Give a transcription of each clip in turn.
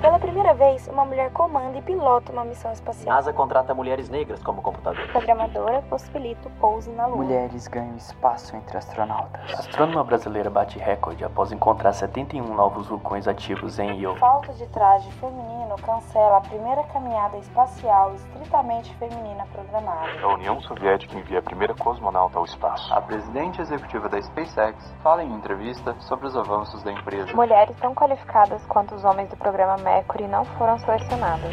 Pela primeira vez, uma mulher comanda e pilota uma missão espacial. NASA contrata mulheres negras como computador. Programadora possibilita o pouso na Lua. Mulheres ganham espaço entre astronautas. A astrônoma brasileira bate recorde após encontrar 71 novos vulcões ativos em Io. Falta de traje feminino cancela a primeira caminhada espacial estritamente feminina programada. A União Soviética envia a primeira cosmonauta ao espaço. A presidente executiva da SpaceX fala em entrevista sobre os avanços da empresa. Mulheres tão qualificadas quanto os homens do programa Mercury não foram selecionadas.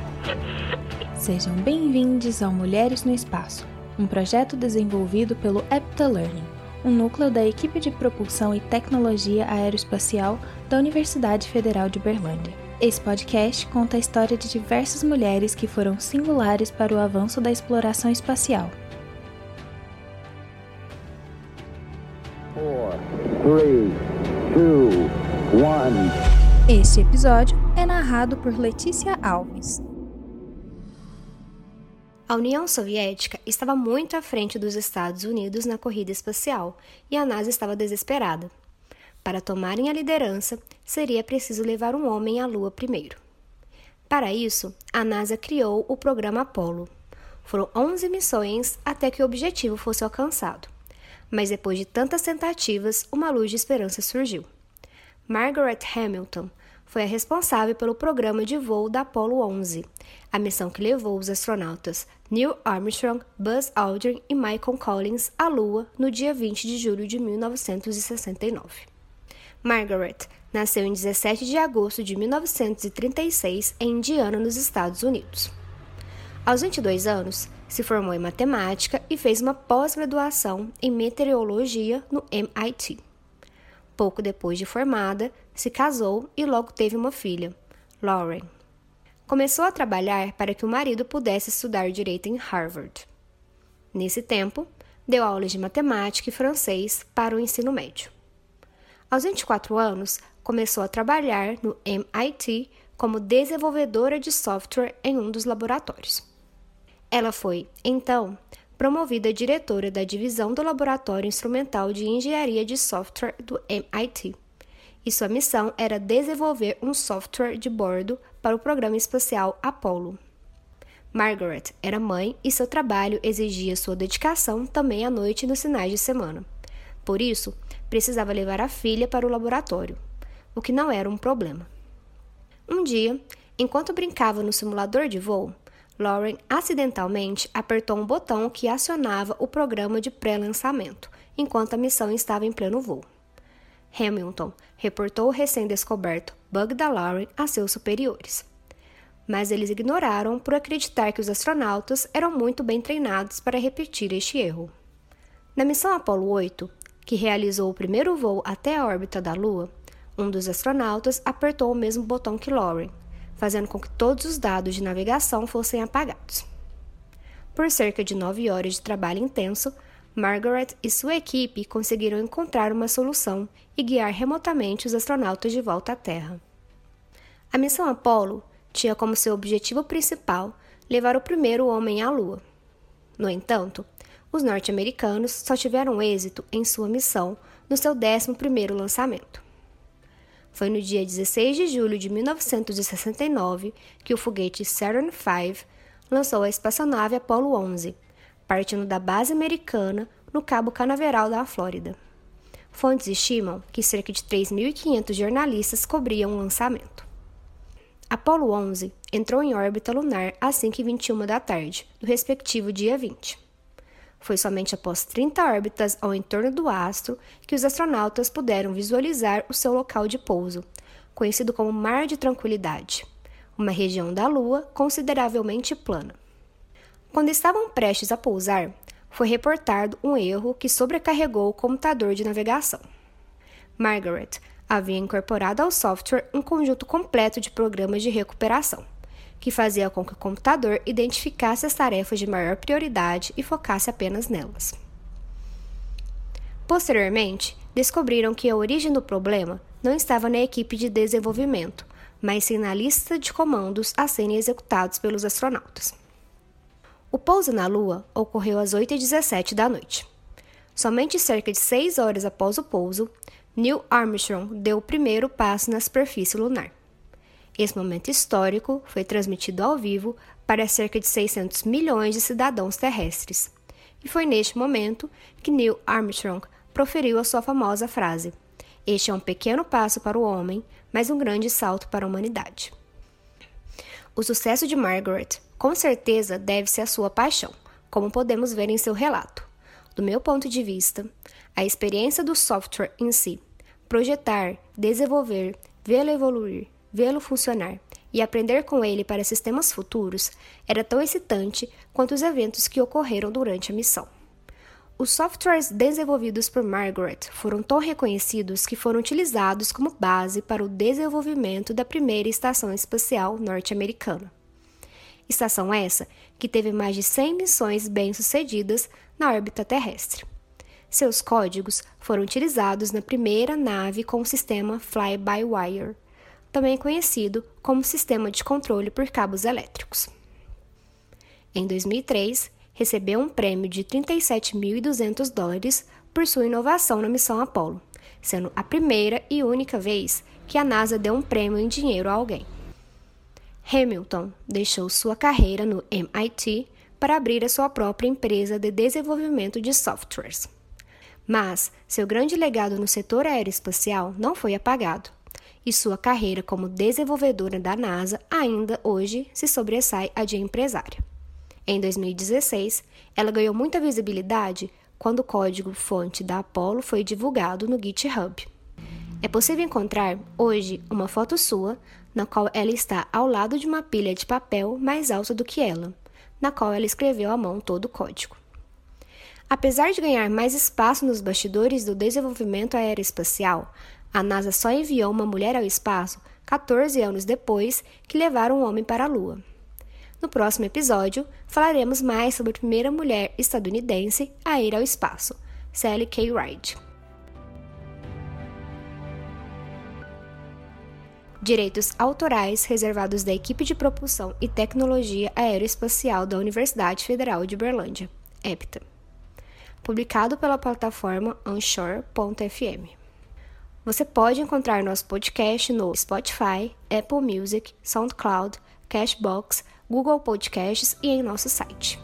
Sejam bem-vindos ao Mulheres no Espaço, um projeto desenvolvido pelo Epta Learning, um núcleo da equipe de propulsão e tecnologia aeroespacial da Universidade Federal de Berlândia. Esse podcast conta a história de diversas mulheres que foram singulares para o avanço da exploração espacial. Four, three, two, one. Este episódio é narrado por Letícia Alves. A União Soviética estava muito à frente dos Estados Unidos na corrida espacial e a NASA estava desesperada. Para tomarem a liderança, seria preciso levar um homem à Lua primeiro. Para isso, a NASA criou o programa Apollo. Foram 11 missões até que o objetivo fosse alcançado. Mas depois de tantas tentativas, uma luz de esperança surgiu. Margaret Hamilton foi a responsável pelo programa de voo da Apollo 11, a missão que levou os astronautas Neil Armstrong, Buzz Aldrin e Michael Collins à Lua no dia 20 de julho de 1969. Margaret nasceu em 17 de agosto de 1936 em Indiana, nos Estados Unidos. Aos 22 anos, se formou em matemática e fez uma pós-graduação em meteorologia no MIT. Pouco depois de formada, se casou e logo teve uma filha, Lauren. Começou a trabalhar para que o marido pudesse estudar direito em Harvard. Nesse tempo, deu aulas de matemática e francês para o ensino médio. Aos 24 anos, começou a trabalhar no MIT como desenvolvedora de software em um dos laboratórios. Ela foi, então, promovida diretora da divisão do Laboratório Instrumental de Engenharia de Software do MIT. E sua missão era desenvolver um software de bordo para o programa espacial Apollo. Margaret era mãe e seu trabalho exigia sua dedicação também à noite e nos finais de semana. Por isso, precisava levar a filha para o laboratório, o que não era um problema. Um dia, enquanto brincava no simulador de voo, Lauren acidentalmente apertou um botão que acionava o programa de pré-lançamento, enquanto a missão estava em pleno voo. Hamilton reportou o recém-descoberto bug da Lauren a seus superiores. Mas eles ignoraram por acreditar que os astronautas eram muito bem treinados para repetir este erro. Na missão Apollo 8, que realizou o primeiro voo até a órbita da Lua, um dos astronautas apertou o mesmo botão que Lauren, fazendo com que todos os dados de navegação fossem apagados. Por cerca de nove horas de trabalho intenso, Margaret e sua equipe conseguiram encontrar uma solução e guiar remotamente os astronautas de volta à Terra. A missão Apollo tinha como seu objetivo principal levar o primeiro homem à Lua. No entanto, os norte-americanos só tiveram êxito em sua missão no seu 11º lançamento. Foi no dia 16 de julho de 1969 que o foguete Saturn V lançou a espaçonave Apollo 11, partindo da base americana no Cabo Canaveral da Flórida. Fontes estimam que cerca de 3.500 jornalistas cobriam o lançamento. Apollo 11 entrou em órbita lunar às 5h21 da tarde, no respectivo dia 20. Foi somente após 30 órbitas ao entorno do astro que os astronautas puderam visualizar o seu local de pouso, conhecido como Mar de Tranquilidade, uma região da Lua consideravelmente plana. Quando estavam prestes a pousar, foi reportado um erro que sobrecarregou o computador de navegação. Margaret havia incorporado ao software um conjunto completo de programas de recuperação que fazia com que o computador identificasse as tarefas de maior prioridade e focasse apenas nelas. Posteriormente, descobriram que a origem do problema não estava na equipe de desenvolvimento, mas sim na lista de comandos a serem executados pelos astronautas. O pouso na Lua ocorreu às 8h17 da noite. Somente cerca de seis horas após o pouso, Neil Armstrong deu o primeiro passo na superfície lunar. Esse momento histórico foi transmitido ao vivo para cerca de 600 milhões de cidadãos terrestres. E foi neste momento que Neil Armstrong proferiu a sua famosa frase: Este é um pequeno passo para o homem, mas um grande salto para a humanidade. O sucesso de Margaret, com certeza, deve-se à sua paixão, como podemos ver em seu relato. Do meu ponto de vista, a experiência do software em si, projetar, desenvolver, vê-lo evoluir, vê-lo funcionar e aprender com ele para sistemas futuros era tão excitante quanto os eventos que ocorreram durante a missão. Os softwares desenvolvidos por Margaret foram tão reconhecidos que foram utilizados como base para o desenvolvimento da primeira estação espacial norte-americana. Estação essa que teve mais de 100 missões bem-sucedidas na órbita terrestre. Seus códigos foram utilizados na primeira nave com o sistema Fly-by-Wire, também conhecido como Sistema de Controle por Cabos Elétricos. Em 2003, recebeu um prêmio de 37.200 dólares por sua inovação na missão Apollo, sendo a primeira e única vez que a NASA deu um prêmio em dinheiro a alguém. Hamilton deixou sua carreira no MIT para abrir a sua própria empresa de desenvolvimento de softwares. Mas seu grande legado no setor aeroespacial não foi apagado e sua carreira como desenvolvedora da NASA ainda hoje se sobressai a de empresária. Em 2016, ela ganhou muita visibilidade quando o código-fonte da Apollo foi divulgado no GitHub. É possível encontrar hoje uma foto sua na qual ela está ao lado de uma pilha de papel mais alta do que ela, na qual ela escreveu à mão todo o código. Apesar de ganhar mais espaço nos bastidores do desenvolvimento aeroespacial, a NASA só enviou uma mulher ao espaço 14 anos depois que levaram um homem para a Lua. No próximo episódio, falaremos mais sobre a primeira mulher estadunidense a ir ao espaço, Sally K. Ride. Direitos autorais reservados da equipe de propulsão e tecnologia aeroespacial da Universidade Federal de Berlândia, EPTA. Publicado pela plataforma onshore.fm. Você pode encontrar nosso podcast no Spotify, Apple Music, SoundCloud, Cashbox, Google Podcasts e em nosso site.